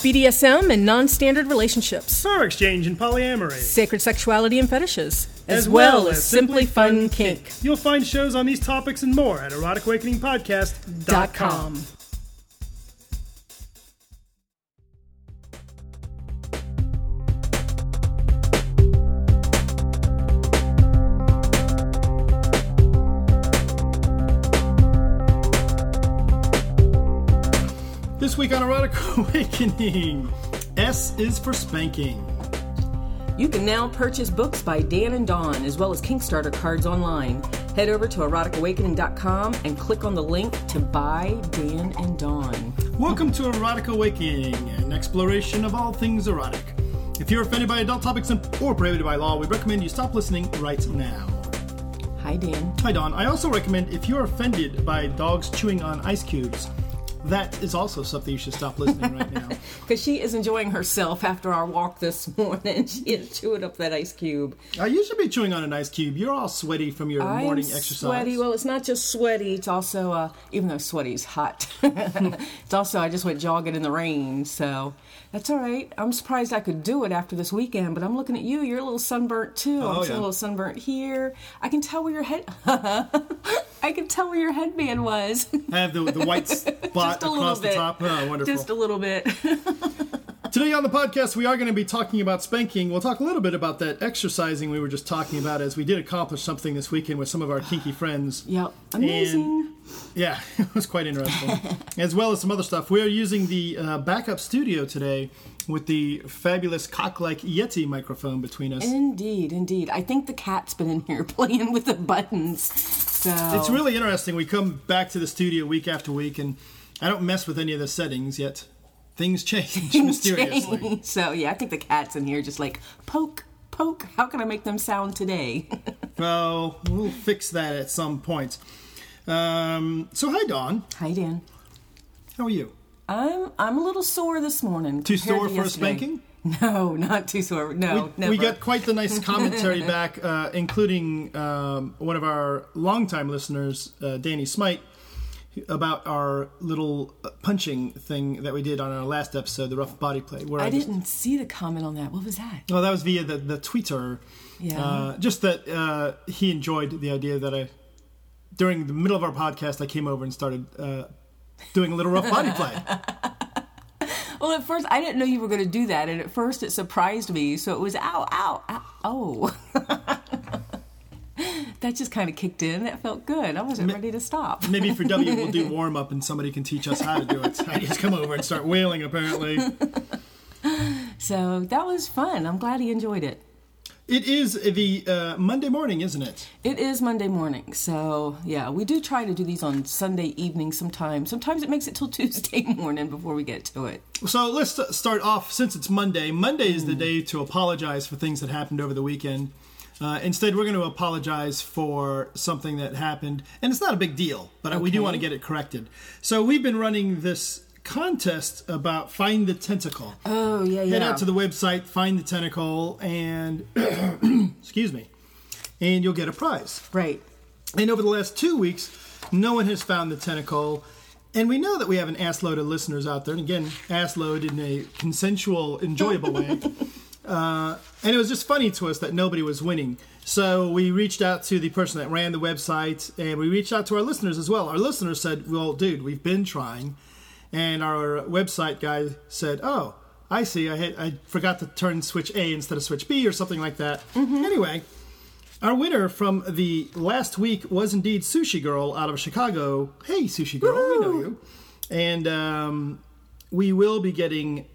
BDSM and non standard relationships, Power exchange and polyamory, sacred sexuality and fetishes, as, well, as simply fun kink. You'll find shows on these topics and more at eroticawakeningpodcast.com. Erotic Awakening, S is for spanking. You can now purchase books by Dan and Dawn, as well as Kickstarter cards online. Head over to eroticawakening.com and click on the link to buy Dan and Dawn. Welcome to Erotic Awakening, an exploration of all things erotic. If you're offended by adult topics and- or prohibited by law, we recommend you stop listening right now. Hi, Dan. Hi, Dawn. I also recommend if you're offended by dogs chewing on ice cubes, that is also something you should stop listening right now. Because she is enjoying herself after our walk this morning. She is chewing up that ice cube. Uh, you should be chewing on an ice cube. You're all sweaty from your I'm morning exercise. sweaty. Well, it's not just sweaty. It's also, uh, even though sweaty is hot, it's also I just went jogging in the rain, so that's all right. I'm surprised I could do it after this weekend. But I'm looking at you. You're a little sunburnt too. Oh, I'm yeah. a little sunburnt here. I can tell where your head. I can tell where your headband was. I have the, the white spot Just a little across the bit. top. Oh, wonderful. just a little bit. Today on the podcast, we are going to be talking about spanking. We'll talk a little bit about that exercising we were just talking about, as we did accomplish something this weekend with some of our kinky friends. yep. Amazing. Yeah, it was quite interesting, as well as some other stuff. We are using the uh, backup studio today with the fabulous cock-like Yeti microphone between us. Indeed, indeed. I think the cat's been in here playing with the buttons. So It's really interesting. We come back to the studio week after week, and I don't mess with any of the settings yet. Things change mysteriously. So yeah, I think the cat's in here just like poke, poke. How can I make them sound today? Well, we'll fix that at some point. Um, so, hi, Dawn. Hi Dan. How are you? I'm I'm a little sore this morning. Too sore to for a spanking? No, not too sore. No, we, we got quite the nice commentary back, uh, including um, one of our longtime listeners, uh, Danny Smite, about our little uh, punching thing that we did on our last episode, the rough body play. Where I just- didn't see the comment on that. What was that? Well, that was via the, the Twitter. Yeah. Uh, just that uh, he enjoyed the idea that I, during the middle of our podcast, I came over and started uh, doing a little rough body play. Well, at first I didn't know you were going to do that, and at first it surprised me. So it was ow, ow, ow oh. that just kind of kicked in. That felt good. I wasn't ready to stop. Maybe for W, we'll do warm up and somebody can teach us how to do it. I just come over and start wailing, apparently. So that was fun. I'm glad he enjoyed it. It is the uh, Monday morning, isn't it? It is Monday morning, so yeah, we do try to do these on Sunday evening sometimes. Sometimes it makes it till Tuesday morning before we get to it. So let's start off since it's Monday. Monday is the day to apologize for things that happened over the weekend. Uh, instead, we're going to apologize for something that happened, and it's not a big deal, but we do want to get it corrected. So we've been running this contest about find the tentacle. Oh yeah, Head out to the website, find the tentacle, and excuse me, and you'll get a prize. right. And over the last two weeks, no one has found the tentacle. And we know that we have an ass load of listeners out there. And again, ass load in a consensual, enjoyable way. Uh, and it was just funny to us that nobody was winning. So we reached out to the person that ran the website and we reached out to our listeners as well. Our listeners said, Well, dude, we've been trying. And our website guy said, Oh, I see. I, I forgot to turn switch A instead of switch B or something like that. Anyway, our winner from the last week was indeed Sushi Girl out of Chicago. Hey, Sushi Girl, we know you. And um, we will be getting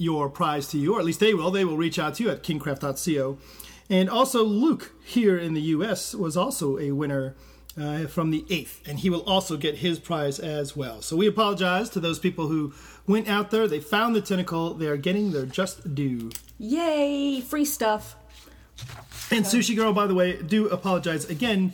your prize to you, or at least they will. They will reach out to you at kingcraft.co. And also, Luke here in the U.S. was also a winner uh, from the 8th, and he will also get his prize as well. So we apologize to those people who went out there, they found the tentacle, they are getting their just due. Yay! Free stuff. And Sushi Girl, by the way, do apologize again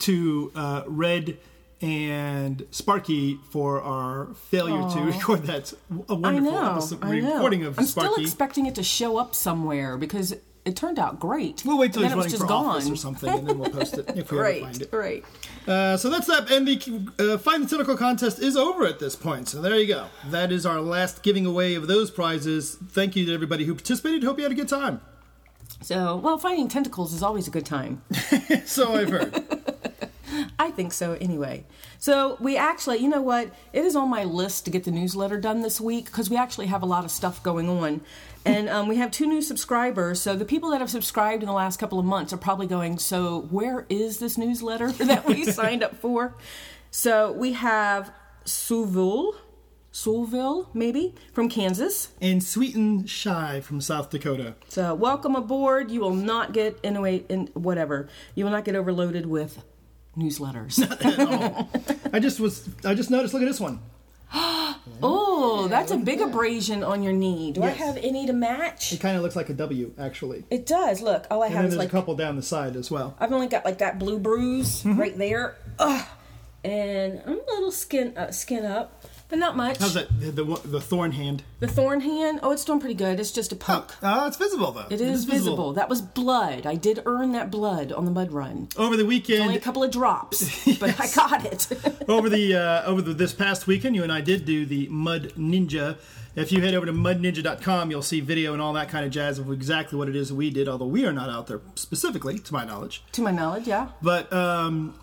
to uh, Red and Sparky for our failure to record that a I wonderful know. episode I know. recording of Sparky. I'm still expecting it to show up somewhere because it turned out great. We'll wait till he's then it was running just for gone. office or something, and then we'll post it if we ever Right, find it. right. Uh, so that's that. And the uh, Find the Tentacle contest is over at this point. So there you go. That is our last giving away of those prizes. Thank you to everybody who participated. Hope you had a good time. So, well, finding tentacles is always a good time. So I've heard. I think so anyway. So we actually, you know what? It is on my list to get the newsletter done this week because we actually have a lot of stuff going on. And um, we have two new subscribers. So the people that have subscribed in the last couple of months are probably going, So where is this newsletter that we signed up for? So we have Suville, Sulville, maybe, from Kansas. and Sweet and Shy from South Dakota. So welcome aboard. You will not get in a way in whatever. You will not get overloaded with newsletters. I just was. I just noticed. Look at this one. Oh, that's a big abrasion on your knee. Do I Yes. have any to match? It kind of looks like a W, actually. It does. Look, all I And have then is there's like a couple down the side as well. I've only got like that blue bruise Mm-hmm. right there. Ugh. And I'm a little skin uh, skin up, but not much. How's that? The, the, the thorn hand. The thorn hand. Oh, it's doing pretty good. It's just a poke. Oh, it's visible though. It is visible. That was blood. I did earn that blood on the mud run. Over the weekend, Only a couple of drops, but I got it. over the uh, over the, this past weekend, you and I did do the Mud Ninja. If you head over to mudninja.com, you'll see video and all that kind of jazz of exactly what it is we did. Although we are not out there specifically, to my knowledge. to my knowledge, yeah. But um,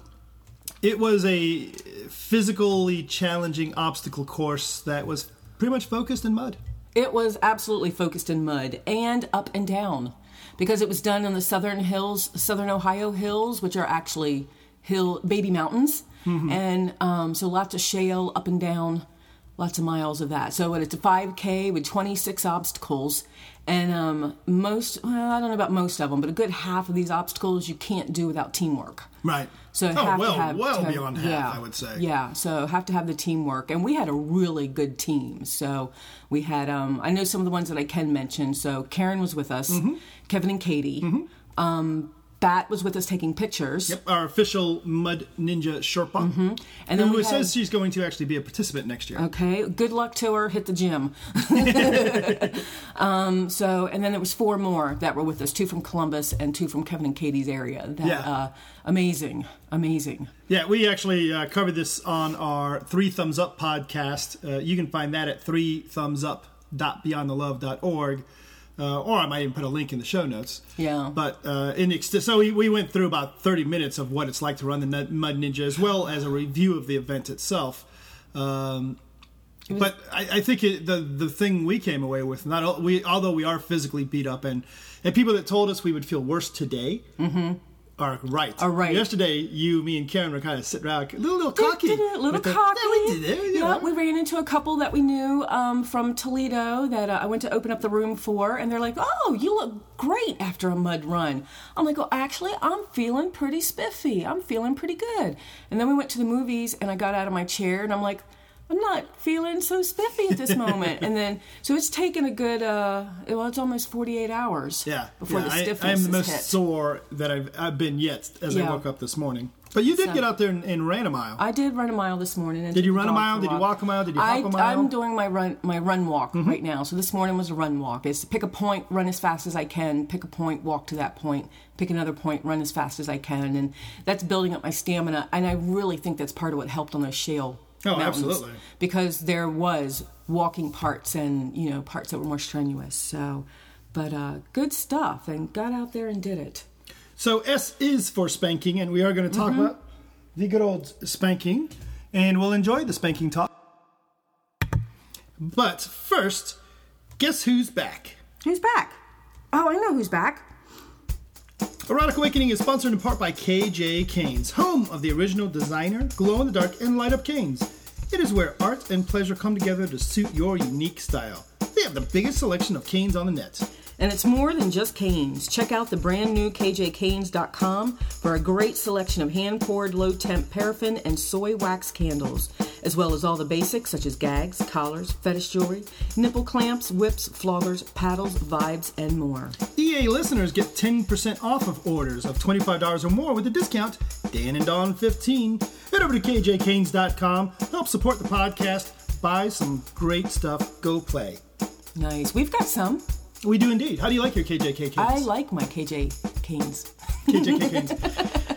it was a physically challenging obstacle course that was pretty much focused in mud. It was absolutely focused in mud and up and down because it was done in the southern hills, southern Ohio hills, which are actually hill baby mountains, and um, so lots of shale up and down, lots of miles of that. So it's a 5K with 26 obstacles, and um, most well, I don't know about most of them, but a good half of these obstacles you can't do without teamwork. Right. So oh, have well, have well to- beyond half, yeah, I would say. Yeah, so have to have the teamwork, and we had a really good team. So we had, um, I know some of the ones that I can mention. So Karen was with us, Mm-hmm. Kevin and Katie. Um, Bat was with us taking pictures. Yep, our official Mud Ninja Sherpa, Mm-hmm. And then who we says she's going to actually be a participant next year. Okay, good luck to her. Hit the gym. um, so, and then there was four more that were with us: two from Columbus and two from Kevin and Katie's area. That, Yeah. uh, amazing, amazing. Yeah, we actually uh, covered this on our Three Thumbs Up podcast. Uh, you can find that at three thumbs up.beyondthelove.org. Uh, or I might even put a link in the show notes. Yeah. But uh, in ex- so we, we went through about 30 minutes of what it's like to run the Mud Ninja, as well as a review of the event itself. Um, but I, I think it, the the thing we came away with, not we although we are physically beat up, and and people that told us we would feel worse today. Are right. Are right. Yesterday, you, me, and Karen were kind of sitting around, a little, little cocky. Did it, a little the- cocky. Yeah, we did it. You Yeah, know. we ran into a couple that we knew um, from Toledo that uh, I went to open up the room for, and they're like, "Oh, you look great after a mud run." I'm like, "Well, actually, I'm feeling pretty spiffy. I'm feeling pretty good." And then we went to the movies, and I got out of my chair, and I'm like. I'm not feeling so spiffy at this moment, and then so it's taken a good uh, well, it's almost 48 hours Yeah, before yeah, the stiffness I, am the most hit. sore that I've, I've been yet as I woke up this morning. But you did So- get out there and, and ran a mile. I did run a mile this morning. And Did you run a mile? Did you walk a mile? Did you hop I, a mile? Mm-hmm. I'm doing my run my run walk right now. So this morning was a run walk. It's pick a point, run as fast as I can. Pick a point, walk to that point. Pick another point, run as fast as I can, and that's building up my stamina. And I really think that's part of what helped on those shale Oh, mountains absolutely. because there was walking parts and you know parts that were more strenuous. So, but uh, good stuff, and got out there and did it. So S is for spanking, and we are going to talk Mm-hmm. about the good old spanking, and we'll enjoy the spanking talk. But first, guess who's back? Who's back? Oh, I know who's back. Erotic Awakening is sponsored in part by KJ Canes, home of the original designer, glow in the dark, and light up canes. It is where art and pleasure come together to suit your unique style. They have the biggest selection of canes on the net. And it's more than just canes. Check out the brand new kjcanes.com for a great selection of hand poured low temp paraffin and soy wax candles, as well as all the basics such as gags, collars, fetish jewelry, nipple clamps, whips, floggers, paddles, vibes, and more. EA listeners get 10% off of orders of $25 or more with the discount Dan and Dawn 15. Head over to kjcanes.com, help support the podcast, buy some great stuff, go play. Nice. We've got some. We do indeed. How do you like your KJK canes? I like my KJ canes. KJK canes.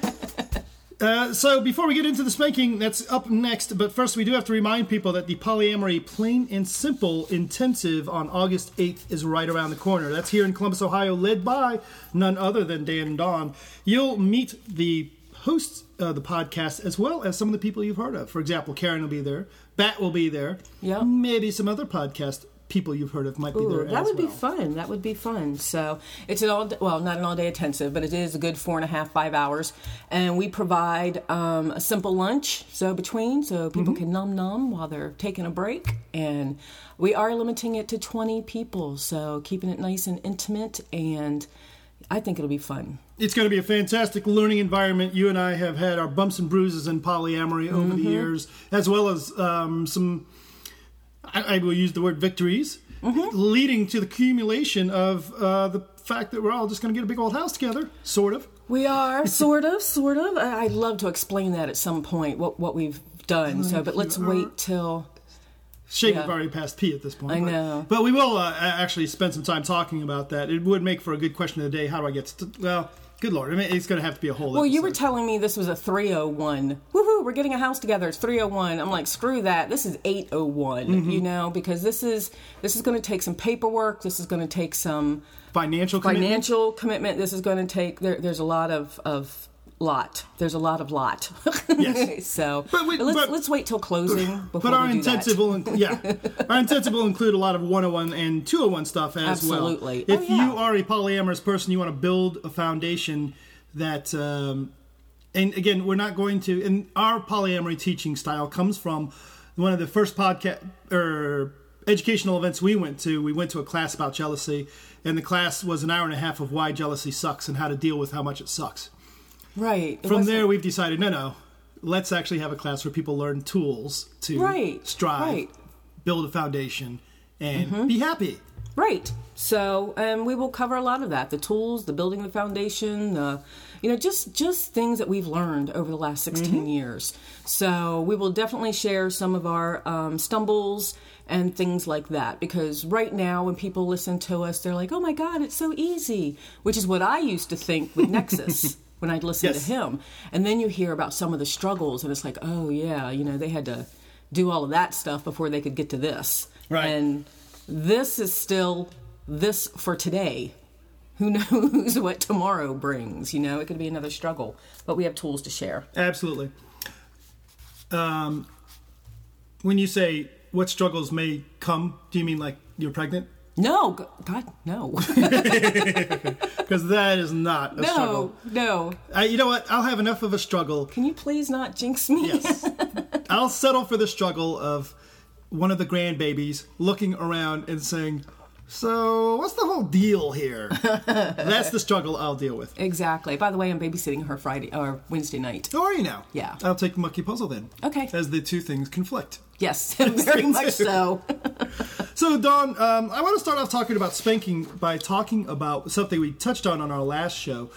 Uh, so before we get into the spanking, that's up next. But first, we do have to remind people that the polyamory plain and simple intensive on August 8th is right around the corner. That's here in Columbus, Ohio, led by none other than Dan and Dawn. You'll meet the hosts of the podcast as well as some of the people you've heard of. For example, Karen will be there, Bat will be there, Yeah. maybe some other podcast people you've heard of might be there. That would be fun. That would be fun. So it's an all well, not an all day intensive, but it is a good four and a half, five hours, and we provide um, a simple lunch so between, so people Mm-hmm. can num num while they're taking a break, and we are limiting it to twenty people, so keeping it nice and intimate, and I think it'll be fun. It's going to be a fantastic learning environment. You and I have had our bumps and bruises in polyamory over Mm-hmm. the years, as well as um, some, I, I will use the word victories, Mm-hmm. leading to the accumulation of uh, the fact that we're all just going to get a big old house together, sort of. We are sort of, sort of. I'd love to explain that at some point what what we've done. So, but let's wait till. Shake Yeah. have already passed P at this point. I but- know. But we will uh, actually spend some time talking about that. It would make for a good question of the day. How do I get to, well, good lord. I mean, it's going to have to be a whole Well, you were telling me this was a 301. Woohoo, we're getting a house together. It's 301. I'm like, screw that. This is 801, Mm-hmm. you know, because this is this is going to take some paperwork. This is going to take some Financial commitment? financial commitment. This is going to take there, there's a lot of of lot. There's a lot of lot. Yes. so, But we- let's but- let's wait till closing before But our intensive will, inc- yeah, our intensive will include a lot of 101 and 201 stuff as Absolutely. well. Oh, If yeah. you are a polyamorous person, you want to build a foundation that, um, and again, we're not going to. And our polyamory teaching style comes from one of the first podcast or educational events we went to. We went to a class about jealousy, and the class was an hour and a half of why jealousy sucks and how to deal with how much it sucks. Right. It From there, we've decided no, no, let's actually have a class where people learn tools to Right, strive, right. Mm-hmm. build a foundation, and be happy. Right. So, and we will cover a lot of that: the tools, the building of the foundation, the, you know, just just things that we've learned over the last 16 years. So, we will definitely share some of our um, stumbles and things like that because right now when people listen to us they're like oh my god it's so easy which is what i used to think with nexus when i'd listen Yes. to him and then you hear about some of the struggles and it's like oh yeah you know they had to do all of that stuff before they could get to this Right. and this is still this for today. Who knows what tomorrow brings? You know, it could be another struggle, but we have tools to share. Absolutely. Um, when you say what struggles may come, do you mean like you're pregnant? No, God, no, Because that is not a no, struggle. no. Uh, you know what? I'll have enough of a struggle. Can you please not jinx me? Yes. I'll settle for the struggle of one of the grandbabies looking around and saying, So, what's the whole deal here? That's the struggle I'll deal with. exactly. By the way, I'm babysitting her Friday or Wednesday night. How are you now? Yeah. I'll take Monkey Puzzle then. Okay. As the two things conflict. Yes, very much so. So, Dawn, um, I want to start off talking about spanking by talking about something we touched on on our last show.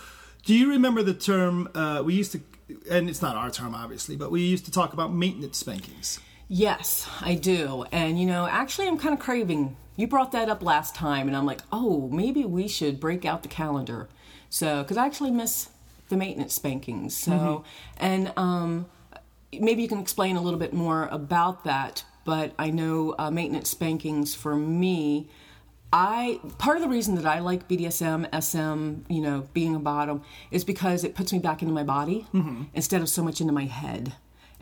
Do you remember the term uh, we used to, and it's not our term, obviously, but we used to talk about maintenance spankings? Yes, I do. And you know, actually, I'm kind of craving. You brought that up last time, and I'm like, oh, maybe we should break out the calendar. So, because I actually miss the maintenance spankings. So, and um, maybe you can explain a little bit more about that. But I know uh, maintenance spankings for me. I part of the reason that I like BDSM, SM, you know, being a bottom is because it puts me back into my body instead of so much into my head.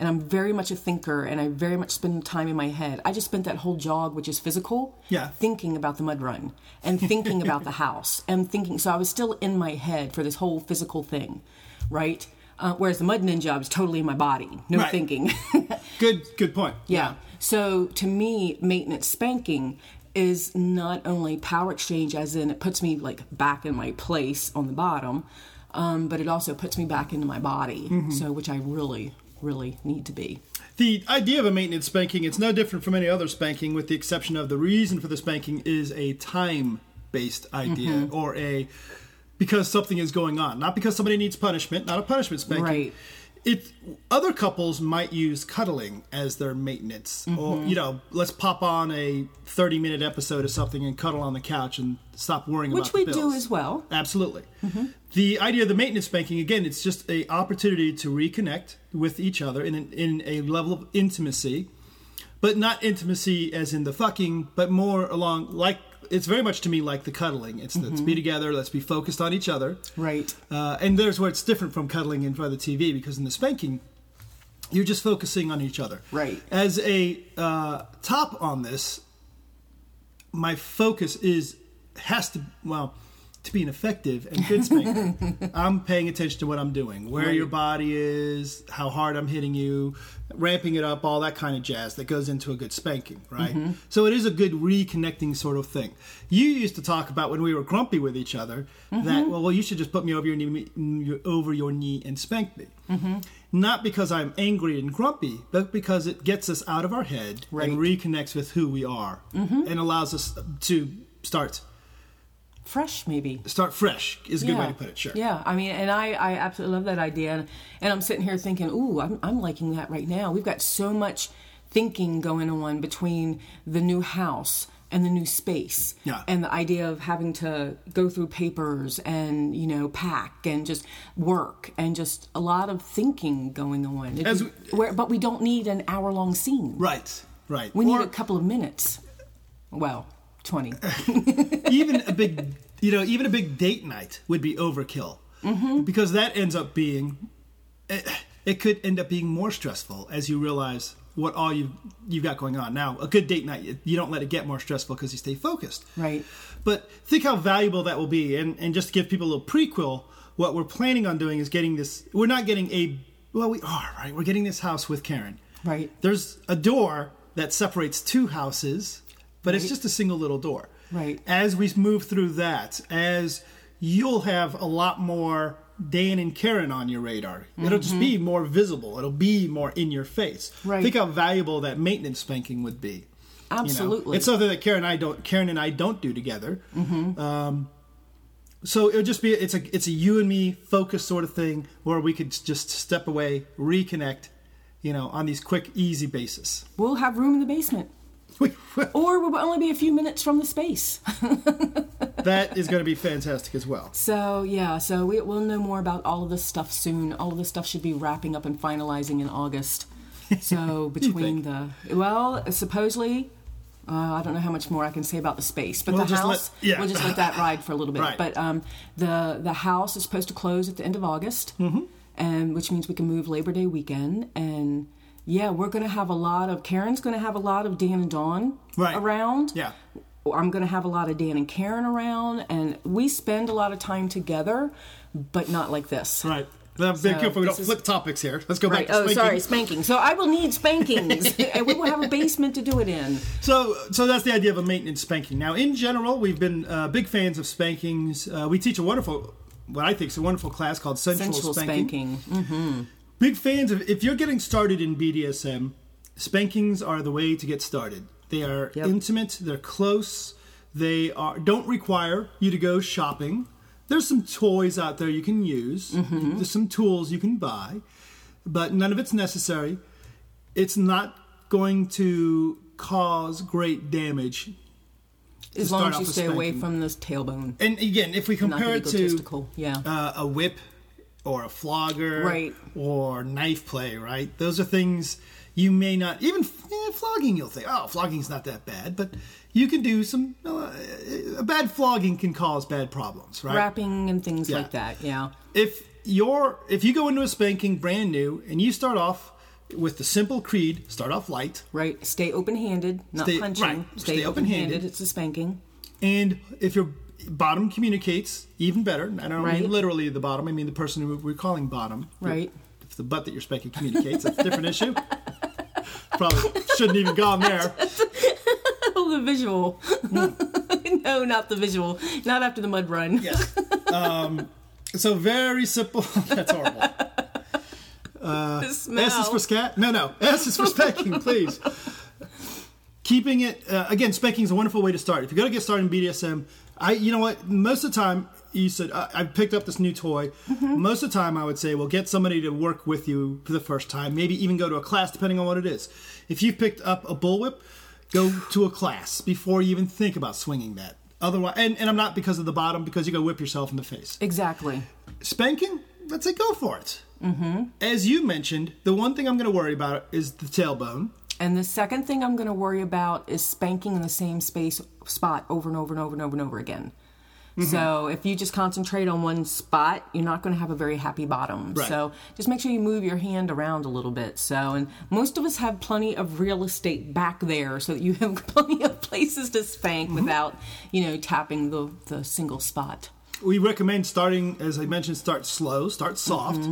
And I'm very much a thinker, and I very much spend time in my head. I just spent that whole jog, which is physical, Yeah. thinking about the mud run and thinking about the house and thinking. So I was still in my head for this whole physical thing, right? Uh, whereas the mud ninja, I was totally in my body, no Right. thinking. Good, good point. Yeah. So to me, maintenance spanking is not only power exchange, as in it puts me like back in my place on the bottom, um, but it also puts me back into my body. So which I really, really need to be. The idea of a maintenance spanking, it's no different from any other spanking, with the exception of the reason for the spanking is a time based idea Mm-hmm. or a because something is going on, not because somebody needs punishment, not a punishment spanking. Right. It other couples might use cuddling as their maintenance Mm-hmm. or you know let's pop on a 30 minute episode of something and cuddle on the couch and stop worrying about. Which we do as well. absolutely the idea of the maintenance spanking again it's just a opportunity to reconnect with each other in, an, in a level of intimacy but not intimacy as in the fucking but more along like it's very much to me like the cuddling it's let's Mm-hmm. be together let's be focused on each other Right. uh, and there's where it's different from cuddling in front of the TV because in the spanking, you're just focusing on each other. Right. As a uh, top on this, my focus is has to well to be an effective and good spanker. I'm paying attention to what I'm doing, where Right. your body is, how hard I'm hitting you, ramping it up, all that kind of jazz that goes into a good spanking, right? Mm-hmm. So it is a good reconnecting sort of thing. You used to talk about when we were grumpy with each other Mm-hmm. that well, well, you should just put me over your knee, over your knee and spank me. Mm-hmm. Not because I'm angry and grumpy, but because it gets us out of our head Right. and reconnects with who we are and allows us to start Fresh, maybe. start fresh is a good way to put it. Sure. Yeah, I mean, and I, I absolutely love that idea. And, and I'm sitting here thinking, ooh, I'm, I'm liking that right now. We've got so much thinking going on between the new house and the new space. Yeah. And the idea of having to go through papers and, you know, pack and just work and just a lot of thinking going on. As we- where, but we don't need an hour long scene. Right. Right. We need a couple of minutes. Well, 20. even a big, you know, even a big date night would be overkill Mm-hmm. because that ends up being, it, it could end up being more stressful as you realize what all you you've got going on. Now, a good date night, you, you don't let it get more stressful because you stay focused. Right. But think how valuable that will be, and and just to give people a little prequel. What we're planning on doing is getting this. We're not getting a. Well, we are right. We're getting this house with Karen. Right. There's a door that separates two houses, but it's just a single little door. Right. As we move through that, as you'll have a lot more Dan and Karen on your radar. It'll just be more visible. It'll be more in your face. Mm-hmm. Right. Think how valuable that maintenance spanking would be. you know? Absolutely. It's something that Karen and I don't Karen and I don't do together. Mm-hmm. Um, so it'll just be it's a it's a you and me focus sort of thing where we could just step away, reconnect, you know, on these quick, easy basis. We'll have room in the basement. We- Or we'll only be a few minutes from the space. that is going to be fantastic as well. So yeah, so we, we'll know more about all of this stuff soon. All of this stuff should be wrapping up and finalizing in August. So between the well, supposedly, uh, I don't know how much more I can say about the space, but We'll the just let- house, yeah. we'll just let that ride for a little bit. Right. But um, the the house is supposed to close at the end of August, Mm-hmm. and which means we can move Labor Day weekend and. Yeah, we're going to have a lot of Karen's going to have a lot of Dan and Dawn Right. around. Yeah. I'm going to have a lot of Dan and Karen around, and we spend a lot of time together, but not like this. Right. Now, be careful we don't is- flip topics here. Let's go Right. back to Oh, spanking. sorry, spanking. So I will need spankings, and we will have a basement to do it in. So, so that's the idea of a maintenance spanking. Now, in general, we've been uh, big fans of spankings. Uh, we teach a wonderful, what I think is a wonderful class called Sensual, Sensual Spanking. spanking. Big fans of. If you're getting started in BDSM, spankings are the way to get started. They are Yep. intimate. They're close. They are don't require you to go shopping. There's some toys out there you can use. Mm-hmm. There's some tools you can buy, but none of it's necessary. It's not going to cause great damage. As long as you stay away from this tailbone. And again, if we compare it to. Yeah. uh, a whip or a flogger Right. or knife play, right? Those are things you may not even eh, flogging. You'll think, oh, flogging's not that bad, but you can do some. Uh, a bad flogging can cause bad problems, right? Wrapping and things Yeah. like that. Yeah. If you're if you go into a spanking brand new and you start off with the simple creed, start off light, Right. Stay open handed, not Stay- punching. right. Stay, Stay open handed. open-handed. It's a spanking. and if your bottom communicates, even better. And I don't Right. mean literally the bottom. I mean the person who we're calling bottom. Right. If the butt that you're spanking communicates, that's a different issue. Probably shouldn't even gone there. The visual. Hmm. no, not the visual. Not after the mud run. Yeah. Um, so very simple. That's horrible. smell. S is for scat. No, no. S is for spanking, please. Keeping it uh, again. Spanking is a wonderful way to start. If you're going to get started in BDSM, I, you know what? Most of the time, you said uh, I picked up this new toy. Mm-hmm. Most of the time, I would say, well, get somebody to work with you for the first time. Maybe even go to a class, depending on what it is. If you've picked up a bullwhip, go to a class before you even think about swinging that. Otherwise, and, and I'm not because of the bottom, because you go whip yourself in the face. Exactly. Spanking, let's say go for it. Mm-hmm. As you mentioned, the one thing I'm going to worry about is the tailbone. And the second thing I'm going to worry about is spanking in the same space spot over and over and over and over and over again. Mm-hmm. So if you just concentrate on one spot, you're not going to have a very happy bottom. Right. So just make sure you move your hand around a little bit. So and most of us have plenty of real estate back there, so that you have plenty of places to spank Mm-hmm. without you know tapping the the single spot. we recommend starting, as I mentioned, start slow, start soft,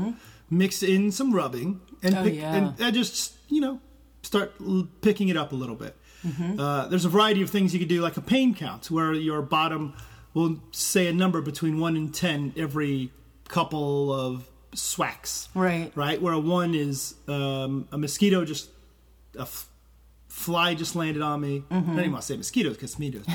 mix in some rubbing, and Mm-hmm. Oh, pick, yeah. and, and just you know start l- picking it up a little bit. Mm-hmm. Uh, there's a variety of things you could do, like a pain count, where your bottom will say a number between one and ten every couple of swacks. Right. Right. Where a one is um, a mosquito just a f- fly just landed on me. I don't even want to say mosquitoes because mosquitoes.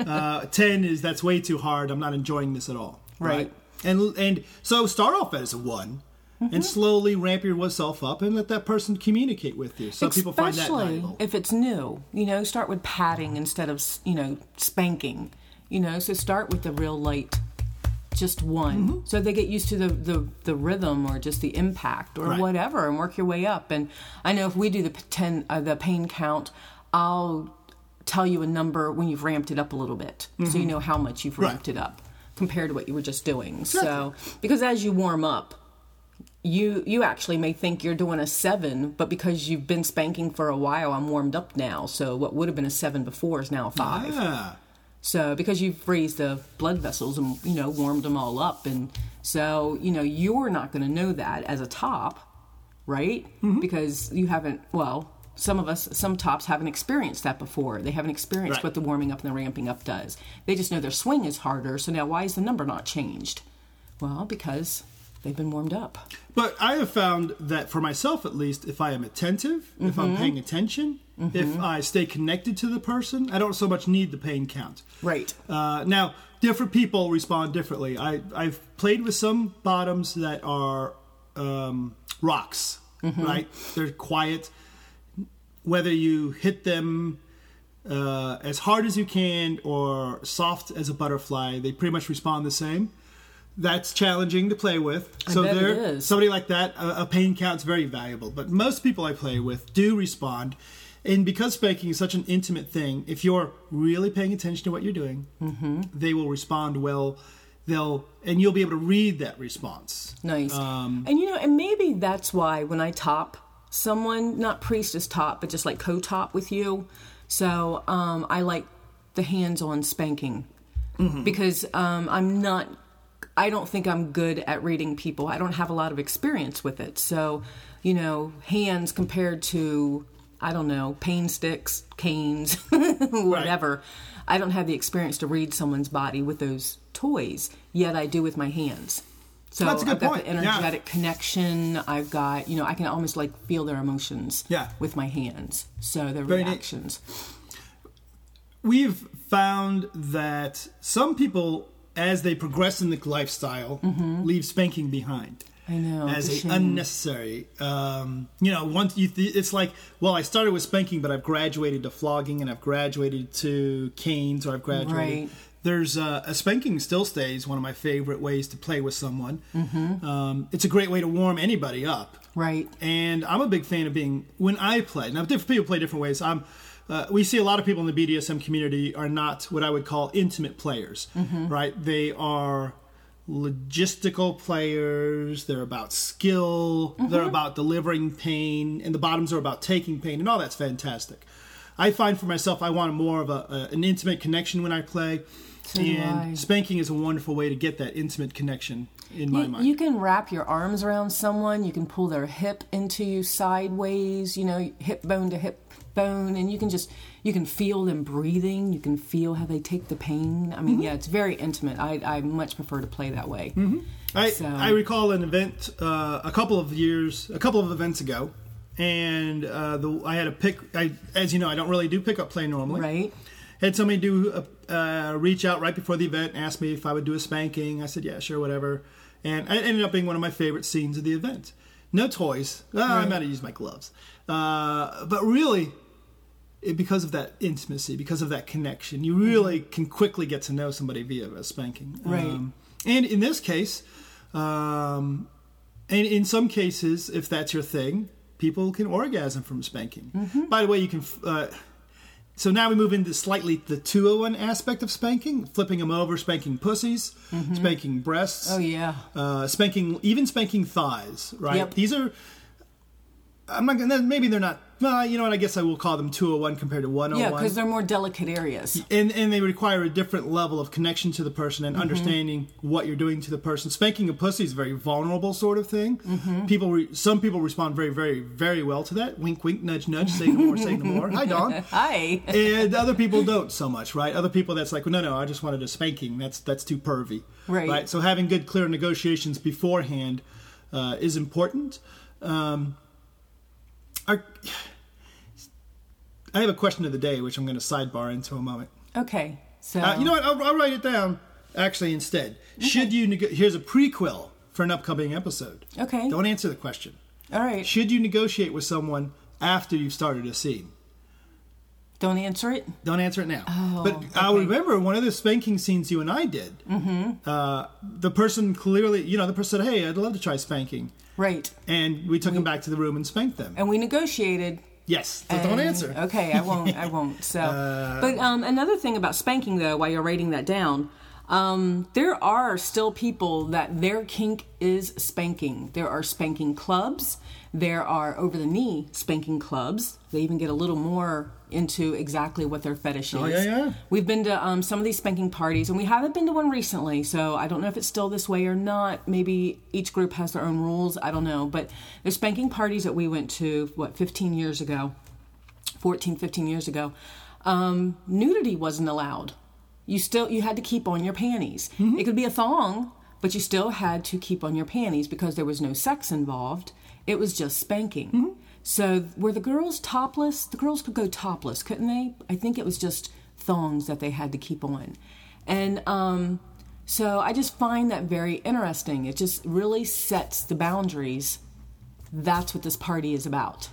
uh, Ten is that's way too hard. I'm not enjoying this at all. Right. And and so start off as a one. Mm-hmm. And slowly ramp yourself up and let that person communicate with you. Some people find that Especially valuable. if it's new. You know, start with patting instead of you know spanking. You know, so start with the real light, just one, Mm-hmm. so they get used to the, the the rhythm or just the impact or Right. whatever, and work your way up. And I know if we do the ten uh, the pain count, I'll tell you a number when you've ramped it up a little bit, so you know how much you've Mm-hmm. Right. ramped it up compared to what you were just doing. So because as you warm up, you you actually may think you're doing a seven, but because you've been spanking for a while, I'm warmed up now. So what would have been a seven before is now a five. Ah, So because you've raised the blood vessels and you know warmed them all up, and so you know you're not going to know that as a top, right? Because you haven't. Well, some of us, some tops haven't experienced that before. They haven't experienced Right. what the warming up and the ramping up does. They just know their swing is harder. So now, why is the number not changed? Well, because they've been warmed up. But I have found that for myself, at least, if I am attentive, if Mm-hmm. I'm paying attention, if I stay connected to the person, I don't so much need the pain count. Right. Uh, now, different people respond differently. I, I've played with some bottoms that are um, rocks, Mm-hmm. right? They're quiet. Whether you hit them uh, as hard as you can or soft as a butterfly, they pretty much respond the same. That's challenging to play with. so bet it there, is. somebody like that, a, a pain count's very valuable. But most people I play with do respond. And because spanking is such an intimate thing, if you're really paying attention to what you're doing, Mm-hmm. they will respond well. They'll and you'll be able to read that response. Nice. Um, and you know, and maybe that's why when I top someone, not priestess top, but just like co-top with you, so um, I like the hands-on spanking Mm-hmm. because um, I'm not. I don't think I'm good at reading people. I don't have a lot of experience with it. So, you know, hands compared to I don't know, pain sticks, canes, whatever. I don't have the experience to read someone's body with those toys, yet I do with my hands. So That's a good I've got point. the Yeah. energetic connection. I've got, you know, I can almost like feel their emotions Yeah. with my hands. So their Very neat. reactions. we've found that some people, as they progress in the lifestyle, leave spanking behind. I know. as a unnecessary. Um, you know, once you th- it's like, well, I started with spanking, but I've graduated to flogging, and I've graduated to canes, or I've graduated. Right. There's uh, a spanking still stays one of my favorite ways to play with someone. Mm-hmm. Um, it's a great way to warm anybody up. Right. And I'm a big fan of being when I play. Now, different people play different ways. I'm. Uh, we see a lot of people in the BDSM community are not what I would call intimate players, right? They are logistical players. They're about skill. They're about delivering pain, and the bottoms are about taking pain, and all that's fantastic. I find for myself, I want more of a, a an intimate connection when I play, So and spanking is a wonderful way to get that intimate connection in my mind. you can wrap your arms around someone. You can pull their hip into you sideways. You know, hip bone to hip bone, and you can just you can feel them breathing. You can feel how they take the pain. I mean, Mm-hmm. yeah, it's very intimate. I I much prefer to play that way. I, So- I recall an event uh, a couple of years, a couple of events ago, and uh, the, I had a pick. I, as you know, I don't really do pickup play normally, Right. Had somebody do a, uh, reach out right before the event, and ask me if I would do a spanking. I said, yeah, sure, whatever. And it ended up being one of my favorite scenes of the event. No toys. Uh, I might have used my gloves. Uh, but really, it, because of that intimacy, because of that connection, you really can quickly get to know somebody via a spanking. Right. Um, and in this case, um, and in some cases, if that's your thing, people can orgasm from spanking. Mm-hmm. By the way, you can. Uh, so now we move into slightly the 201 aspect of spanking, flipping them over, spanking pussies, spanking breasts, Oh yeah. uh, spanking, even spanking thighs, right? Yep. These are, I'm not gonna, maybe they're not, well, you know what, I guess I will call them 201 compared to Yeah, 101. because they're more delicate areas. and, and they require a different level of connection to the person and understanding what you're doing to the person. Spanking a pussy is a very vulnerable sort of thing. People, re, some people respond very, very, very well to that. Wink, wink, nudge, nudge. Say no more, say no more. Hi, Dawn. Hi. and other people don't so much, right? Other people that's like, well, no, no, I just wanted a spanking. That's that's too pervy, Right. So having good, clear negotiations beforehand uh, is important. Um, our, I have a question of the day, which I'm going to sidebar into a moment. Okay. So Uh, you know what? I'll, I'll write it down actually instead. Should you? Neg- here's a prequel for an upcoming episode. Okay. Don't answer the question. All right. Should you negotiate with someone after you've started a scene? Don't answer it. Don't answer it now. Oh, but I'll remember one of the spanking scenes you and I did. Mm-hmm. Uh, the person clearly, you know, the person said, "Hey, I'd love to try spanking," Right. and we took them back to the room and spanked them. And we negotiated yes, so don't answer. Uh, Okay, I won't. I won't. So, but um, another thing about spanking, though, while you're writing that down, um, there are still people that their kink is spanking. There are spanking clubs. There are over the knee spanking clubs. They even get a little more into exactly what their fetish is. Oh, yeah, yeah. We've been to um, some of these spanking parties, and we haven't been to one recently, so I don't know if it's still this way or not. Maybe each group has their own rules. I don't know. But there's spanking parties that we went to, what, 15 years ago, 14, 15 years ago. Um, nudity wasn't allowed. You still you had to keep on your panties. It could be a thong, but you still had to keep on your panties because there was no sex involved. It was just spanking. So were the girls topless? The girls could go topless, couldn't they? I think it was just thongs that they had to keep on. And um, so I just find that very interesting. It just really sets the boundaries. That's what this party is about.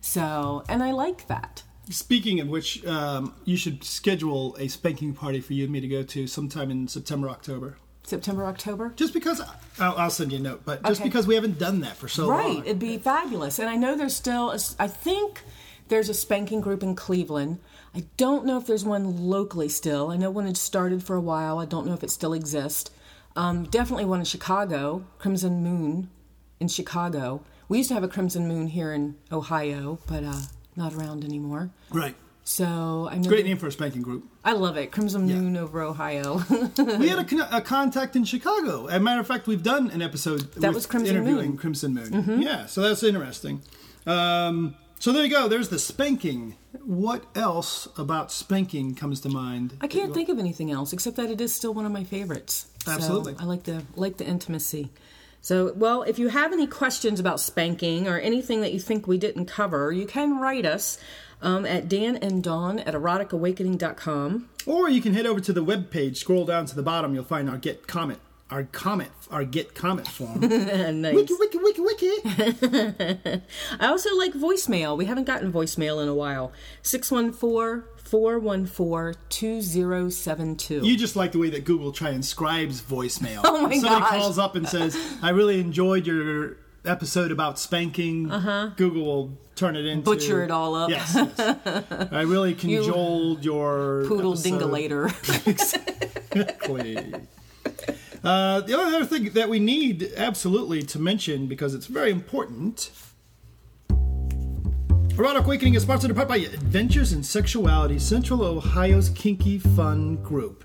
So, and I like that. Speaking of which, um, you should schedule a spanking party for you and me to go to sometime in September, October. September, October? Just because I'll, I'll send you a note, but just Okay. because we haven't done that for so Right, long. Right? It'd be fabulous. And I know there's still, a, I think there's a spanking group in Cleveland. I don't know if there's one locally still. I know one had started for a while. I don't know if it still exists. Um, definitely one in Chicago, Crimson Moon in Chicago. We used to have a Crimson Moon here in Ohio, but uh, not around anymore. right. So I know. Great name for a spanking group. I love it. Crimson Moon over Ohio. we had a, con- a contact in Chicago. As a matter of fact, we've done an episode That with was Crimson interviewing Moon. Mm-hmm. Crimson Moon. Yeah, so that's interesting. Um, so there you go. There's the spanking. What else about spanking comes to mind? I can't think of anything else except that it is still one of my favorites. So Absolutely. I like the like the intimacy. So, well, if you have any questions about spanking or anything that you think we didn't cover, you can write us um, at Dan and Dawn at eroticawakening.com. Or you can head over to the webpage, scroll down to the bottom, you'll find our get comment, our comment, our get comment form. nice. wiki, wiki, wiki, wiki. I also like voicemail. We haven't gotten voicemail in a while. 614 414 2072. You just like the way that Google transcribes voicemail. Oh my Somebody gosh. calls up and says, "I really enjoyed your episode about spanking." Uh-huh. Google will turn it into Butcher it all up. Yes. yes. I really cajoled your Poodle episode. Exactly. Uh, the other thing that we need absolutely to mention because it's very important. Erotic Awakening is sponsored in part by Adventures in Sexuality, Central Ohio's kinky fun group.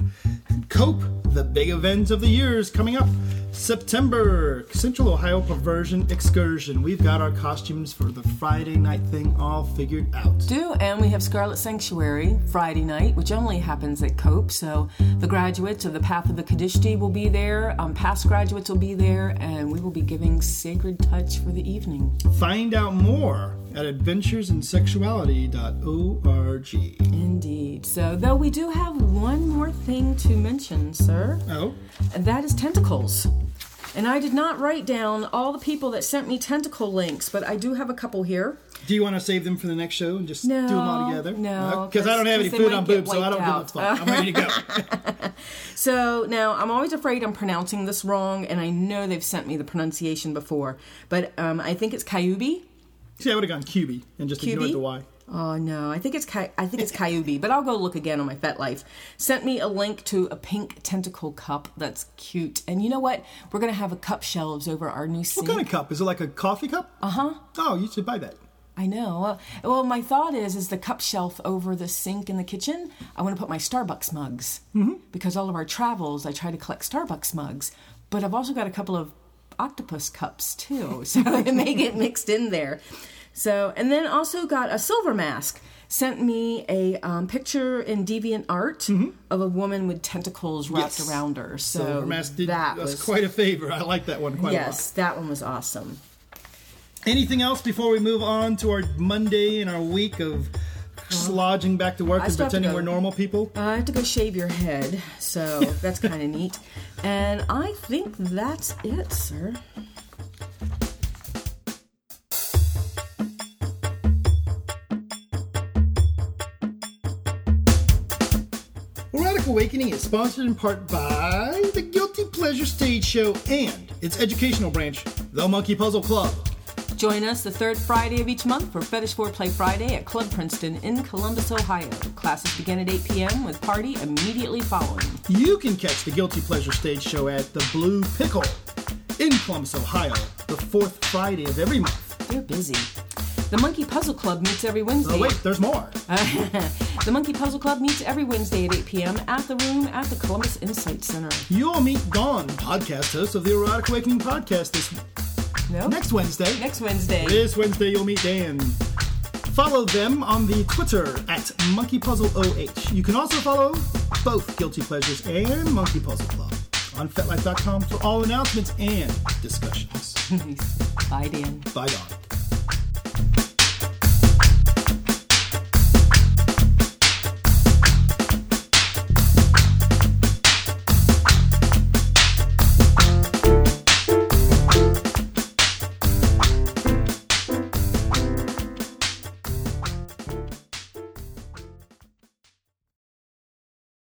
Cope, the big event of the year is coming up. September, Central Ohio Perversion Excursion. We've got our costumes for the Friday night thing all figured out. do, and we have Scarlet Sanctuary Friday night, which only happens at Cope. So the graduates of the Path of the Kadishtu will be there, um, past graduates will be there, and we will be giving sacred touch for the evening. Find out more at adventuresinsexuality.org. Indeed. So, though we do have one more thing to mention, sir, Oh, and that is tentacles. And I did not write down all the people that sent me tentacle links, but I do have a couple here. do you want to save them for the next show and just No, do them all together? no, Because I don't have any food on boobs, so I don't wiped give a fuck. I'm ready to go. So now I'm always afraid I'm pronouncing this wrong, and I know they've sent me the pronunciation before, but um, I think it's Kyubi. See, I would have gone QB and just ignored QB? the Y. Oh no, I think it's Ky- I think it's Kyubi, but I'll go look again on my FetLife. Sent me a link to a pink tentacle cup that's cute, and you know what? We're gonna have a cup shelves over our new sink. What kind of cup? Is it like a coffee cup? Uh huh. Oh, you should buy that. I know. Well, well, my thought is, is the cup shelf over the sink in the kitchen. I want to put my Starbucks mugs mm-hmm. because all of our travels, I try to collect Starbucks mugs. But I've also got a couple of octopus cups too, so it may get mixed in there. So, and then also got a silver mask. Sent me a um, picture in Deviant Art of a woman with tentacles wrapped Yes. around her. So Silver Mask did that was quite a favor. I like that one quite yes, that one was awesome. Anything else before we move on to our Monday and our week of slodging back to work I and still have to pretending go. we're normal people? I have to go shave your head, so that's kind of neat. And I think that's it, sir. Erotic Awakening is sponsored in part by the Guilty Pleasure Stage Show and its educational branch, the Monkey Puzzle Club. Join us the third Friday of each month for Fetish Foreplay Friday at Club Princeton in Columbus, Ohio. Classes begin at 8 p.m. with party immediately following. You can catch the Guilty Pleasure Stage Show at the Blue Pickle in Columbus, Ohio, the fourth Friday of every month. They're busy. The Monkey Puzzle Club meets every oh, Wednesday. Oh, wait, there's more. the Monkey Puzzle Club meets every Wednesday at 8 p.m. at the room at the Columbus Insight Center. You'll meet Dawn, podcast host of the Erotic Awakening podcast this No? next Wednesday. Next Wednesday. This Wednesday, you'll meet Dan. Follow them on the Twitter at MonkeyPuzzleOH. OH. You can also follow both Guilty Pleasures and Monkey Puzzle Club on FetLife.com for all announcements and discussions. Bye, Dan. Bye, Dawn.